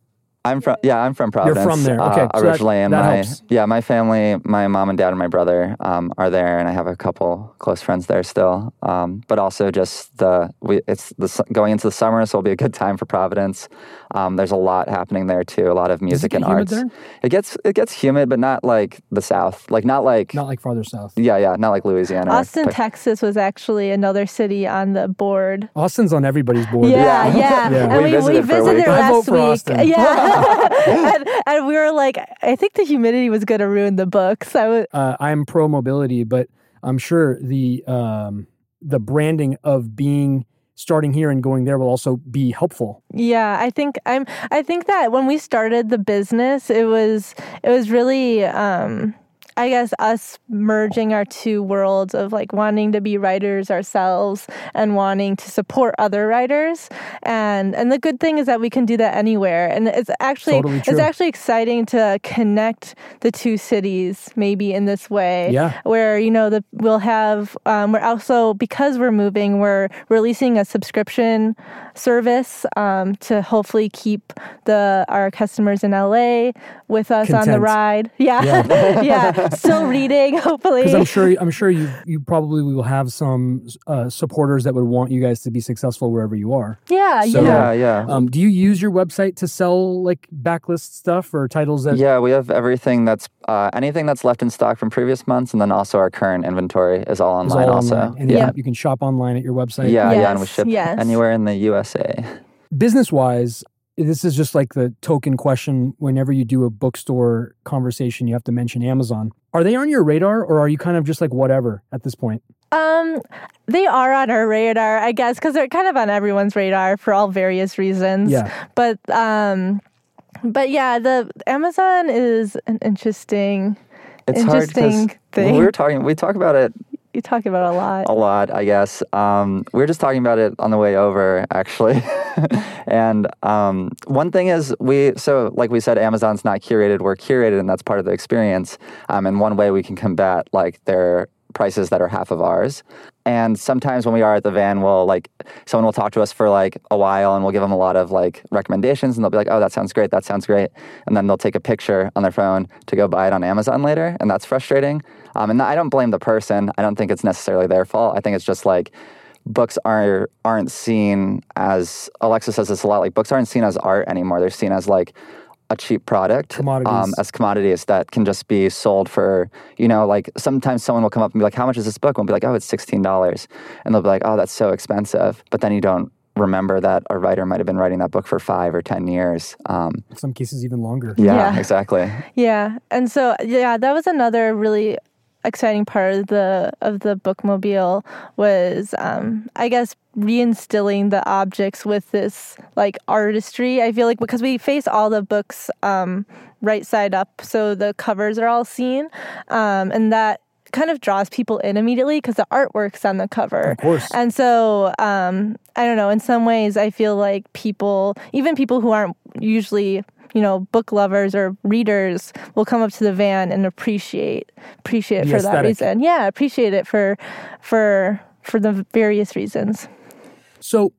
Speaker 3: I'm from yeah, I'm from Providence.
Speaker 1: You're from there.
Speaker 3: uh,
Speaker 1: Okay, so that-
Speaker 3: originally, and
Speaker 1: that
Speaker 3: my
Speaker 1: helps.
Speaker 3: yeah, my family, my mom and dad and my brother um, are there, and I have a couple close friends there still. Um, but also just the we it's the going into the summer, so it'll be a good time for Providence. Um, there's a lot happening there too, a lot of music
Speaker 1: get
Speaker 3: and
Speaker 1: humid
Speaker 3: arts.
Speaker 1: there?
Speaker 3: It gets it gets humid, but not like the South, like not like
Speaker 1: not like farther south?
Speaker 3: yeah, yeah, not like Louisiana.
Speaker 2: Austin,
Speaker 3: but-
Speaker 2: Texas was actually another city on the board.
Speaker 1: Austin's on everybody's board.
Speaker 2: Yeah,
Speaker 3: Yeah.
Speaker 2: yeah.
Speaker 1: Yeah.
Speaker 2: And
Speaker 3: We
Speaker 2: we, we
Speaker 3: visited for a
Speaker 2: visited
Speaker 3: week.
Speaker 2: there
Speaker 1: I vote
Speaker 2: last
Speaker 1: for
Speaker 2: week.
Speaker 1: Austin.
Speaker 2: Yeah. and, and we were like, I think the humidity was going to ruin the books. I was,
Speaker 1: Uh, I'm pro mobility, but I'm sure the um, the branding of being starting here and going there will also be helpful.
Speaker 2: yeah, I think I'm, I think that when we started the business, it was, it was really, um, I guess us merging our two worlds of like wanting to be writers ourselves and wanting to support other writers. And and the good thing is that we can do that anywhere. And it's actually
Speaker 1: Totally
Speaker 2: it's actually exciting to connect the two cities maybe in this way.
Speaker 1: Yeah.
Speaker 2: Where, you know, the we'll have um, we're also because we're moving, we're releasing a subscription service um, to hopefully keep the our customers in LA with us on the ride. Yeah, yeah, still reading. Hopefully,
Speaker 1: Because I'm sure I'm sure you you probably will have some uh, supporters that would want you guys to be successful wherever you are.
Speaker 2: yeah,
Speaker 1: So-
Speaker 2: yeah.
Speaker 3: yeah, yeah.
Speaker 1: Um, do you use your website to sell like backlist stuff or titles that?
Speaker 3: Yeah, we have everything that's uh, anything that's left in stock from previous months, and then also our current inventory is all
Speaker 1: is
Speaker 3: online.
Speaker 1: all
Speaker 3: also,
Speaker 1: online? And you
Speaker 3: yeah,
Speaker 1: can- you can shop online at your website.
Speaker 3: yeah, yeah, and we ship
Speaker 2: yes.
Speaker 3: anywhere in the USA.
Speaker 1: business wise, this is just like the token question. Whenever you do a bookstore conversation, you have to mention Amazon. Are they on your radar, or are you kind of just like whatever at this point?
Speaker 2: Um, they are on our radar, I guess, because they're kind of on everyone's radar for all various reasons.
Speaker 1: Yeah.
Speaker 2: But um, but yeah, the Amazon is an interesting.
Speaker 3: It's hard
Speaker 2: Interesting thing.
Speaker 3: we were talking. We talk about it
Speaker 2: You talk about a lot.
Speaker 3: a lot, I guess. Um, we were just talking about it on the way over, actually. and um, one thing is, we so like we said, Amazon's not curated. We're curated, and that's part of the experience. Um, and one way we can combat like their prices that are half of ours. And sometimes when we are at the van, we'll like someone will talk to us for like a while, and we'll give them a lot of like recommendations, and they'll be like, "Oh, that sounds great. That sounds great." And then they'll take a picture on their phone to go buy it on Amazon later, and that's frustrating. Um, and I don't blame the person. I don't think it's necessarily their fault. I think it's just like books are aren't seen as Alexa says this a lot. Like books aren't seen as art anymore. They're seen as like a cheap product, Um, as commodities that can just be sold for you know like sometimes someone will come up and be like, "How much is this book?" And we'll be like, "Oh, it's sixteen dollars," and they'll be like, "Oh, that's so expensive," but then you don't remember that a writer might have been writing that book for five or ten years. Um,
Speaker 1: In some cases, even longer.
Speaker 3: yeah,
Speaker 2: Yeah.
Speaker 3: exactly.
Speaker 2: Yeah, and so yeah, that was another really exciting part of the of the bookmobile was um, I guess reinstilling the objects with this like artistry. I feel like because we face all the books um, right side up, so the covers are all seen, um, and that kind of draws people in immediately because the artwork's on the cover.
Speaker 1: Of course.
Speaker 2: And so, um, I don't know, in some ways, I feel like people, even people who aren't usually, you know, book lovers or readers will come up to the van and appreciate appreciate it
Speaker 1: The
Speaker 2: for that reason. Yeah, appreciate it for for for the various reasons.
Speaker 1: So,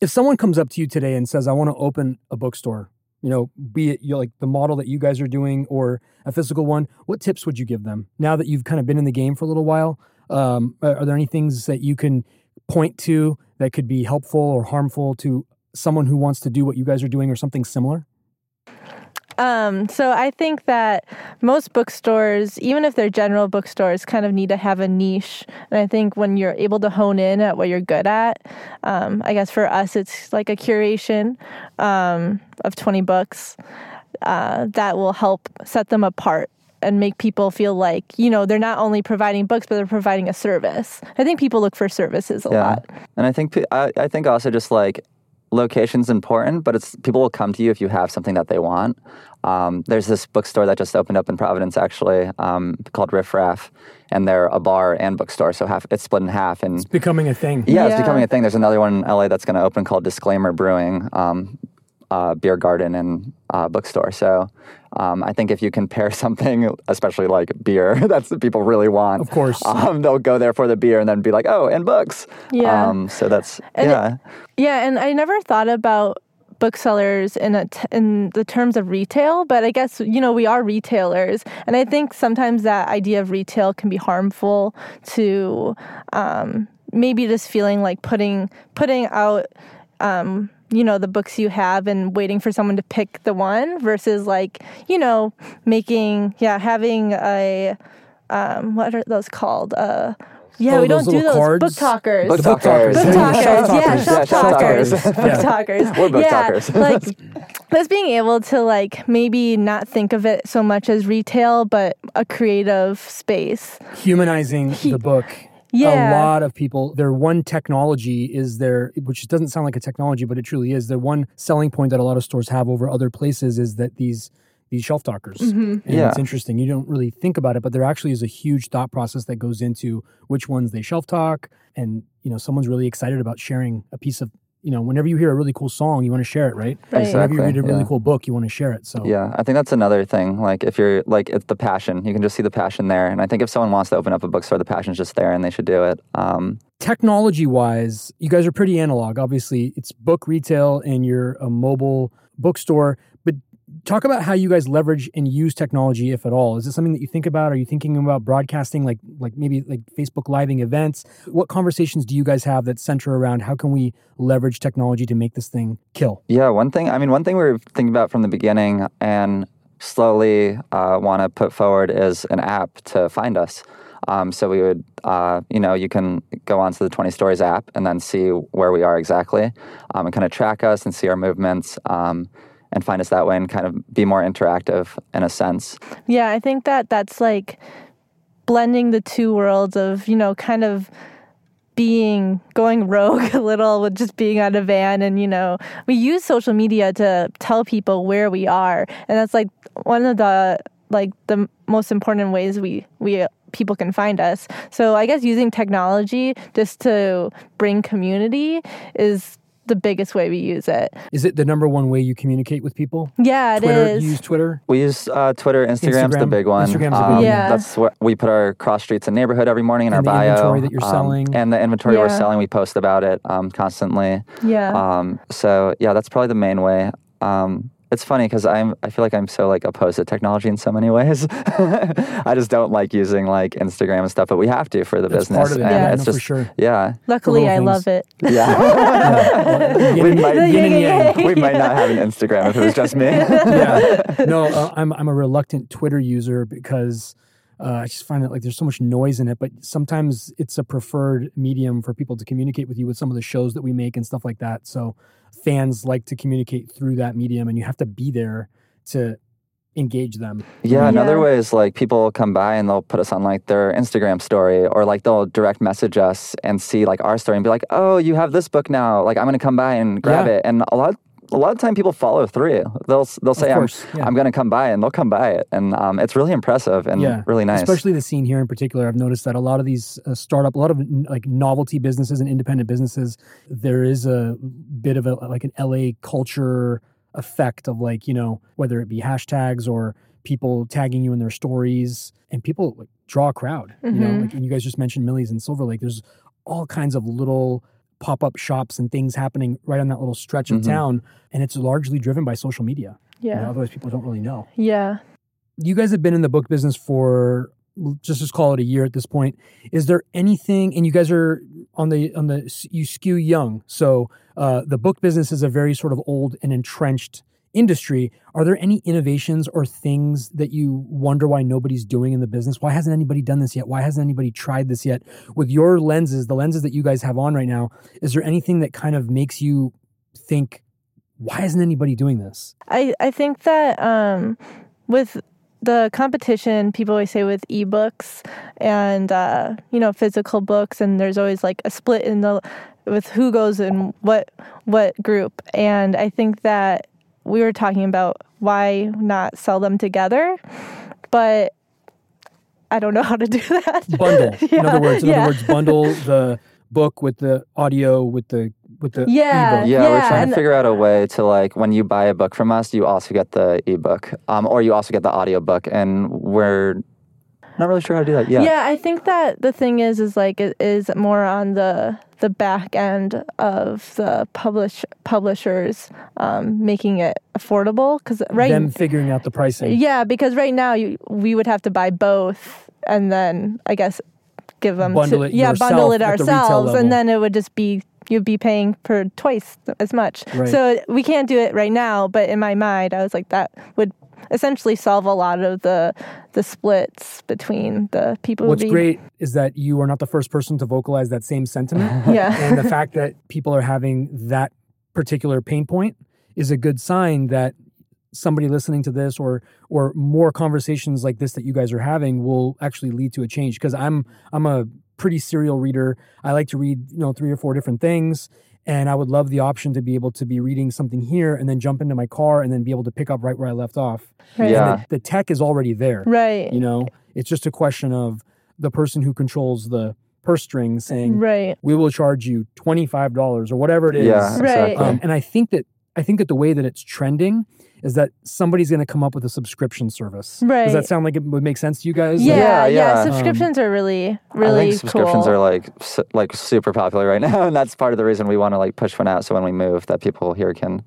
Speaker 1: if someone comes up to you today and says, "I want to open a bookstore," you know, be it you know, like the model that you guys are doing or a physical one, what tips would you give them now that you've kind of been in the game for a little while? Um, are there any things that you can point to that could be helpful or harmful to someone who wants to do what you guys are doing or something similar?
Speaker 2: Um, so I think that most bookstores, even if they're general bookstores, kind of need to have a niche. And I think when you're able to hone in at what you're good at, um, I guess for us, it's like a curation um, of 20 books uh, that will help set them apart and make people feel like, you know, they're not only providing books, but they're providing a service. I think people look for services a lot.
Speaker 3: And I think I, I think also just like location's important, but it's people will come to you if you have something that they want. Um, there's this bookstore that just opened up in Providence actually um, called Riff Raff, and they're a bar and bookstore, so half it's split in half. And it's
Speaker 1: Becoming a thing.
Speaker 3: yeah, it's becoming a thing. There's another one in LA that's going to open called Disclaimer Brewing, um, uh, beer garden and uh, bookstore. So um, I think if you can pair something, especially like beer, that's what people really want.
Speaker 1: Of course.
Speaker 3: um, they'll go there for the beer and then be like, oh, and books.
Speaker 2: Yeah.
Speaker 3: Um, so that's
Speaker 2: And it-
Speaker 3: yeah.
Speaker 2: Yeah, and I never thought about booksellers in a t- in the terms of retail, but I guess you know we are retailers, and I think sometimes that idea of retail can be harmful to um, maybe just feeling like putting putting out. Um, you know the books you have and waiting for someone to pick the one versus like you know making yeah having a um, what are those called uh yeah
Speaker 1: Oh,
Speaker 2: we don't do those
Speaker 1: cards?
Speaker 2: book talkers
Speaker 3: Book
Speaker 1: The book
Speaker 3: talkers.
Speaker 1: talkers.
Speaker 2: Book talkers,
Speaker 1: Shelf
Speaker 2: yeah,
Speaker 1: talkers.
Speaker 3: Yeah, shelf
Speaker 2: talkers,
Speaker 3: talkers.
Speaker 2: book talkers.
Speaker 3: We're book
Speaker 2: yeah,
Speaker 3: talkers.
Speaker 2: like just being able to like maybe not think of it so much as retail, but a creative space.
Speaker 1: humanizing the book.
Speaker 2: Yeah.
Speaker 1: A lot of people, their one technology is their, which doesn't sound like a technology, but it truly is. Their one selling point that a lot of stores have over other places is that these these shelf talkers.
Speaker 2: Mm-hmm.
Speaker 1: And
Speaker 3: Yeah.
Speaker 1: it's interesting. You don't really think about it, but there actually is a huge thought process that goes into which ones they shelf talk. And, you know, someone's really excited about sharing a piece of, you know, whenever you hear a really cool song, you want to share it, right?
Speaker 2: Right.
Speaker 1: Whenever you read a really
Speaker 3: yeah.
Speaker 1: cool book, you want to share it. So
Speaker 3: Yeah, I think that's another thing. Like if you're like it's the passion, you can just see the passion there. And I think if someone wants to open up a bookstore, the passion's just there, and they should do it. Um,
Speaker 1: technology wise, you guys are pretty analog. Obviously, it's book retail and you're a mobile bookstore. Talk about how you guys leverage and use technology, if at all. Is it something that you think about? Are you thinking about broadcasting, like like maybe like Facebook living events? What conversations do you guys have that center around how can we leverage technology to make this thing kill?
Speaker 3: Yeah, one thing. I mean, one thing we were thinking about from the beginning and slowly uh, want to put forward is an app to find us. Um, so we would, uh, you know, you can go onto the 20 Stories app and then see where we are exactly um, and kind of track us and see our movements um, and find us that way and kind of be more interactive in a sense.
Speaker 2: Yeah, I think that that's like blending the two worlds of, you know, kind of being going rogue a little with just being on a van and you know we use social media to tell people where we are and that's like one of the like the most important ways we we people can find us so i guess using technology just to bring community is the biggest way we use it.
Speaker 1: Is it the number one way you communicate with people?
Speaker 2: Yeah,
Speaker 1: Twitter,
Speaker 2: it is.
Speaker 1: You use Twitter?
Speaker 3: We use uh, Twitter. Instagram's
Speaker 1: Instagram.
Speaker 3: the big one.
Speaker 1: Instagram's the big
Speaker 3: Um,
Speaker 1: one.
Speaker 2: Yeah.
Speaker 3: That's where we put our cross streets and neighborhood every morning in
Speaker 1: And
Speaker 3: our
Speaker 1: the
Speaker 3: bio.
Speaker 1: inventory that you're
Speaker 3: um,
Speaker 1: selling.
Speaker 3: And the inventory we're selling, we post about it um, constantly.
Speaker 2: Yeah.
Speaker 3: Um, so yeah, that's probably the main way. Um, it's funny because I'm I feel like I'm so like opposed to technology in so many ways. I just don't like using like Instagram and stuff, but we have to for the
Speaker 1: That's
Speaker 3: business.
Speaker 1: part of it.
Speaker 3: And
Speaker 2: Yeah.
Speaker 3: it's
Speaker 1: no, for sure.
Speaker 3: yeah.
Speaker 2: Luckily, I
Speaker 1: things.
Speaker 2: love it.
Speaker 3: Yeah.
Speaker 1: Yin
Speaker 3: we might
Speaker 2: The yin and yang.
Speaker 3: we might not have an Instagram if it was just me.
Speaker 1: yeah. No, uh, I'm I'm a reluctant Twitter user because uh, I just find that like there's so much noise in it. But sometimes it's a preferred medium for people to communicate with you with some of the shows that we make and stuff like that. So fans like to communicate through that medium, and you have to be there to engage them.
Speaker 3: Yeah, another
Speaker 2: Yeah.
Speaker 3: way is like people come by and they'll put us on like their Instagram story or like they'll direct message us and see like our story and be like, "Oh, you have this book now. Like I'm going to come by and grab
Speaker 1: Yeah.
Speaker 3: it." And a lot a lot of time people follow through. They'll they'll say,
Speaker 1: course,
Speaker 3: "I'm
Speaker 1: yeah.
Speaker 3: I'm going to come by," and they'll come by it, and um, it's really impressive and
Speaker 1: Yeah,
Speaker 3: really nice.
Speaker 1: Especially the scene here in particular. I've noticed that a lot of these uh, startup, a lot of n- like novelty businesses and independent businesses, there is a bit of a like an LA culture effect of like you know whether it be hashtags or people tagging you in their stories, and people like, draw a crowd. You know,
Speaker 2: Mhm.
Speaker 1: like and you guys just mentioned Millie's in Silver Lake. There's all kinds of little pop up shops and things happening right on that little stretch of
Speaker 3: Mhm.
Speaker 1: town, and it's largely driven by social media. You know,
Speaker 2: Yeah.
Speaker 1: otherwise, people don't really know
Speaker 2: Yeah.
Speaker 1: you guys have been in the book business for just just call it a year at this point. Is there anything? And you guys are on the on the you skew young, so uh, the book business is a very sort of old and entrenched industry. Are there any innovations or things that you wonder why nobody's doing in the business? Why hasn't anybody done this yet? Why hasn't anybody tried this yet? With your lenses, the lenses that you guys have on right now, is there anything that kind of makes you think, why isn't anybody doing this?
Speaker 2: I, I think that um, with the competition, people always say with ebooks and uh, you know physical books, and there's always like a split in the with who goes in what what group. And I think that we were talking about why not sell them together, but I don't know how to do that.
Speaker 1: bundle. in other words, in
Speaker 2: yeah.
Speaker 1: other words, bundle the book with the audio with the with the
Speaker 2: Yeah.
Speaker 1: ebook.
Speaker 3: yeah, we're trying
Speaker 2: and-
Speaker 3: to figure out a way to like when you buy a book from us, you also get the ebook, um, or you also get the audio book, and we're not really sure how to do that yet.
Speaker 2: Yeah, I think that the thing is, is like it is more on the the back end of the publish publishers um, making it affordable because right,
Speaker 1: Them figuring out the pricing.
Speaker 2: yeah, because right now you we would have to buy both and then I guess give them
Speaker 1: Bundle
Speaker 2: to,
Speaker 1: it
Speaker 2: yeah bundle it
Speaker 1: at the
Speaker 2: ourselves and then it would just be you'd be paying for twice as much.
Speaker 1: Right.
Speaker 2: So we can't do it right now, but in my mind I was like that would essentially solve a lot of the the splits between the people
Speaker 1: What's great is that you are not the first person to vocalize that same sentiment.
Speaker 2: Yeah.
Speaker 1: and the fact that people are having that particular pain point is a good sign that somebody listening to this or or more conversations like this that you guys are having will actually lead to a change because I'm I'm a pretty serial reader. I like to read, you know, three or four different things and I would love the option to be able to be reading something here and then jump into my car and then be able to pick up right where I left off.
Speaker 2: Right.
Speaker 3: Yeah.
Speaker 1: The, the tech is already there.
Speaker 2: Right.
Speaker 1: You know, it's just a question of the person who controls the purse string saying,
Speaker 2: Right.
Speaker 1: "We will charge you twenty five dollars or whatever it is."
Speaker 3: Yeah,
Speaker 2: Right.
Speaker 3: exactly.
Speaker 1: Um, and I think that I think that the way that it's trending is that somebody's going to come up with a subscription service.
Speaker 2: Right.
Speaker 1: Does that sound like it would make sense to you guys?
Speaker 2: Yeah,
Speaker 3: Yeah,
Speaker 2: yeah.
Speaker 3: yeah.
Speaker 2: Subscriptions are really, really
Speaker 3: I
Speaker 2: really
Speaker 3: think subscriptions
Speaker 2: cool.
Speaker 3: are like su- like super popular right now, and that's part of the reason we want to like push one out. So when we move, that people here can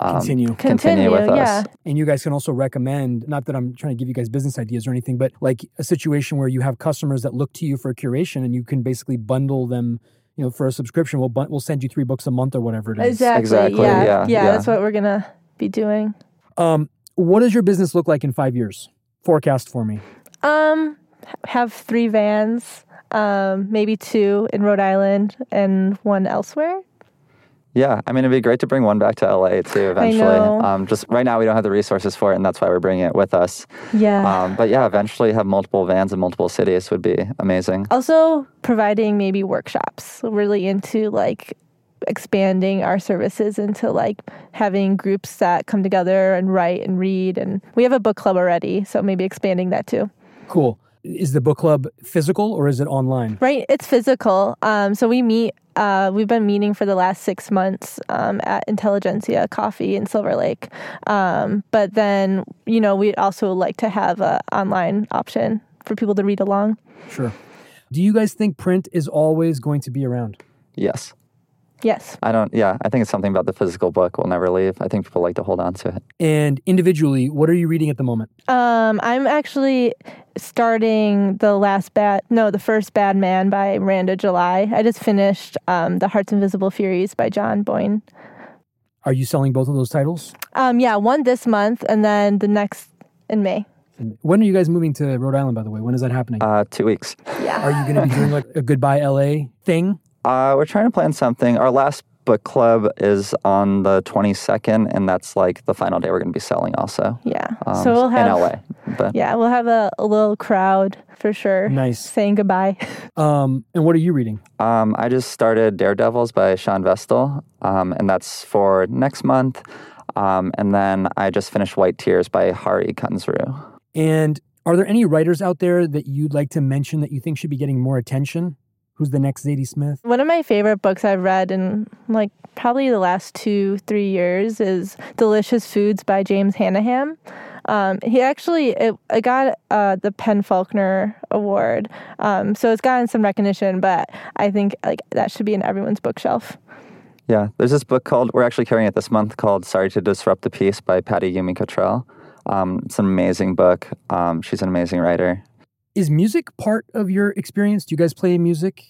Speaker 3: um,
Speaker 1: Continue.
Speaker 3: continue with
Speaker 2: Continue,
Speaker 3: us.
Speaker 2: yeah.
Speaker 1: And you guys can also recommend, not that I'm trying to give you guys business ideas or anything, but like a situation where you have customers that look to you for curation and you can basically bundle them, you know, for a subscription. We'll, bun- we'll send you three books a month or whatever it is.
Speaker 2: Exactly.
Speaker 3: Exactly,
Speaker 2: Yeah.
Speaker 3: yeah,
Speaker 2: yeah.
Speaker 3: yeah.
Speaker 2: That's what we're gonna be doing.
Speaker 1: Um, what does your business look like in five years? Forecast for me.
Speaker 2: Um, have three vans, um, maybe two in Rhode Island and one elsewhere.
Speaker 3: Yeah, I mean, it'd be great to bring one back to LA too eventually.
Speaker 2: know.
Speaker 3: Um, just right now, we don't have the resources for it, and that's why we're bringing it with us.
Speaker 2: Yeah.
Speaker 3: Um, but yeah, eventually have multiple vans in multiple cities would be amazing.
Speaker 2: also providing maybe workshops really into like expanding our services into like having groups that come together and write and read and we have a book club already so maybe expanding that too
Speaker 1: Cool. Is the book club physical or is it online?
Speaker 2: right it's physical um, so we meet uh, we've been meeting for the last six months um, at intelligentsia coffee in silver lake um, but then you know we'd also like to have an online option for people to read along
Speaker 1: Sure. Do you guys think print is always going to be around?
Speaker 3: Yes,
Speaker 2: yes
Speaker 3: I don't. Yeah, I think it's something about the physical book will never leave. I think people like to hold on to it.
Speaker 1: And individually, what are you reading at the moment?
Speaker 2: Um, I'm actually starting the last bad, no, the first Bad Man by Miranda July. I just finished um, The Heart's Invisible Furies by John Boyne.
Speaker 1: Are you selling both of those titles?
Speaker 2: Um, yeah, one this month and then the next in May.
Speaker 1: When are you guys moving to Rhode Island, by the way? When is that happening?
Speaker 3: Uh, two weeks.
Speaker 2: Yeah.
Speaker 1: are you going to be doing like a goodbye LA thing?
Speaker 3: Uh, we're trying to plan something. Our last book club is on the 22nd, and that's like the final day we're going to be selling also.
Speaker 2: Yeah.
Speaker 3: Um,
Speaker 2: so we'll have
Speaker 3: in LA. But
Speaker 2: Yeah, we'll have a, a little crowd for sure.
Speaker 1: Nice.
Speaker 2: Saying goodbye.
Speaker 1: Um, and what are you reading?
Speaker 3: Um, I just started Daredevils by Shawn Vestal, um, and that's for next month. Um, and then I just finished White Tears by Hari Kunzru.
Speaker 1: And are there any writers out there that you'd like to mention that you think should be getting more attention? Who's the next Zadie Smith?
Speaker 2: One of my favorite books I've read in like probably the last two, three years is Delicious Foods by James Hannaham. Um, he actually it, it got uh, the PEN/Faulkner Award, um, so it's gotten some recognition. But I think like that should be in everyone's bookshelf.
Speaker 3: Yeah, there's this book called, we're actually carrying it this month, called Sorry to Disrupt the Peace by Patty Yumi Cottrell. Um, it's an amazing book. Um, she's an amazing writer.
Speaker 1: Is music part of your experience? Do you guys play music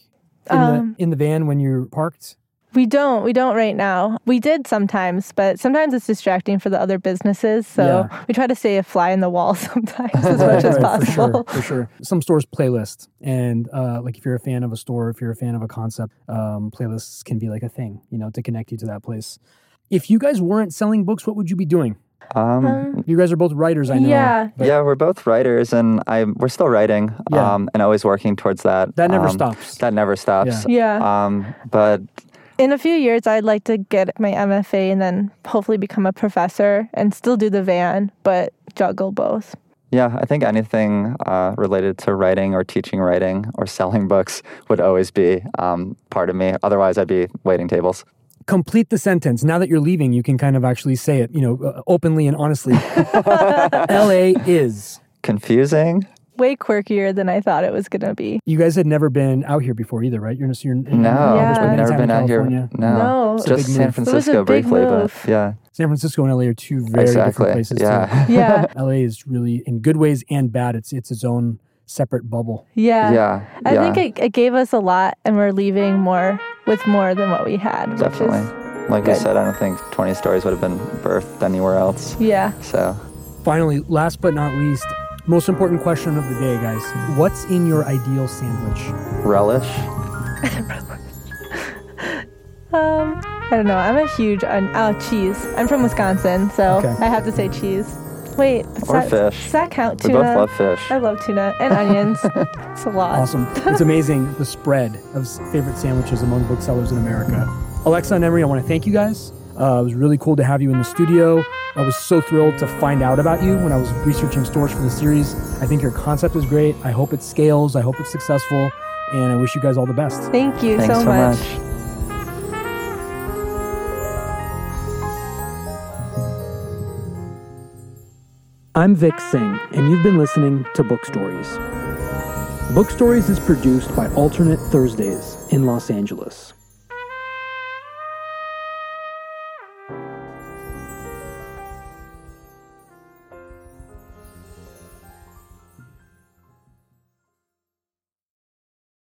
Speaker 1: in
Speaker 2: Um,
Speaker 1: the in the van when you're parked?
Speaker 2: We don't. We don't right now. We did sometimes, but sometimes it's distracting for the other businesses. So
Speaker 1: Yeah.
Speaker 2: we try to stay a fly in the wall sometimes as much as possible.
Speaker 1: For sure, for sure. Some stores playlist, and uh, like if you're a fan of a store, if you're a fan of a concept, um, playlists can be like a thing, you know, to connect you to that place. If you guys weren't selling books, what would you be doing?
Speaker 3: Um,
Speaker 2: Um,
Speaker 1: You guys are both writers, I know.
Speaker 2: Yeah.
Speaker 1: but
Speaker 3: yeah, we're both writers, and I we're still writing
Speaker 1: Yeah.
Speaker 3: um, and always working towards that.
Speaker 1: That never
Speaker 3: Um,
Speaker 1: stops.
Speaker 3: That never stops.
Speaker 2: Yeah.
Speaker 3: Um, but
Speaker 2: In a few years, I'd like to get my MFA and then hopefully become a professor and still do the van, but juggle both.
Speaker 3: yeah, I think anything uh, related to writing or teaching writing or selling books would always be um, part of me. Otherwise, I'd be waiting tables.
Speaker 1: Complete the sentence. Now that you're leaving, you can kind of actually say it, you know, uh, openly and honestly. LA is.
Speaker 3: Confusing?
Speaker 2: Way quirkier than I thought it was going to be.
Speaker 1: You guys had never been out here before either, right? You're, you're in, in,
Speaker 3: No,
Speaker 2: Yeah.
Speaker 3: we've never been
Speaker 1: in
Speaker 3: out here.
Speaker 1: California.
Speaker 3: No,
Speaker 2: No. It's
Speaker 3: just San
Speaker 1: move.
Speaker 2: It was a
Speaker 3: Francisco
Speaker 2: big
Speaker 3: briefly,
Speaker 2: move.
Speaker 3: but yeah,
Speaker 1: San Francisco and LA are two very
Speaker 3: exactly.
Speaker 1: different places.
Speaker 3: Yeah,
Speaker 1: Too.
Speaker 2: Yeah.
Speaker 1: LA is really in good ways and bad. It's it's its own separate bubble.
Speaker 2: Yeah.
Speaker 3: yeah,
Speaker 2: I
Speaker 3: yeah,
Speaker 2: think it, it gave us a lot, and we're leaving more with more than what we had. which is-
Speaker 3: definitely. Like you
Speaker 2: good.
Speaker 3: said, I don't think 20 stories would have been birthed anywhere else.
Speaker 2: yeah.
Speaker 3: So,
Speaker 1: Finally, last but not least, most important question of the day, guys. What's in your ideal sandwich?
Speaker 3: relish.
Speaker 2: Um, I don't know. I'm a huge on oh cheese. I'm from Wisconsin, so
Speaker 1: Okay.
Speaker 2: I have to say cheese. Wait, does
Speaker 3: Or
Speaker 2: that,
Speaker 3: fish.
Speaker 2: Does that count?
Speaker 3: We
Speaker 2: Tuna.
Speaker 3: both love fish.
Speaker 2: I love tuna and onions. it's a lot.
Speaker 1: Awesome. It's amazing the spread of favorite sandwiches among booksellers in America. Alexa and Emery, I want to thank you guys. Uh, it was really cool to have you in the studio. I was so thrilled to find out about you when I was researching stores for the series. I think your concept is great. I hope it scales. I hope it's successful. And I wish you guys all the best.
Speaker 2: Thank you
Speaker 3: Thanks
Speaker 2: so,
Speaker 3: so
Speaker 2: much.
Speaker 3: much.
Speaker 1: I'm Vic Singh, and you've been listening to Book Stories. Book Stories is produced by Alternate Thursdays in Los Angeles.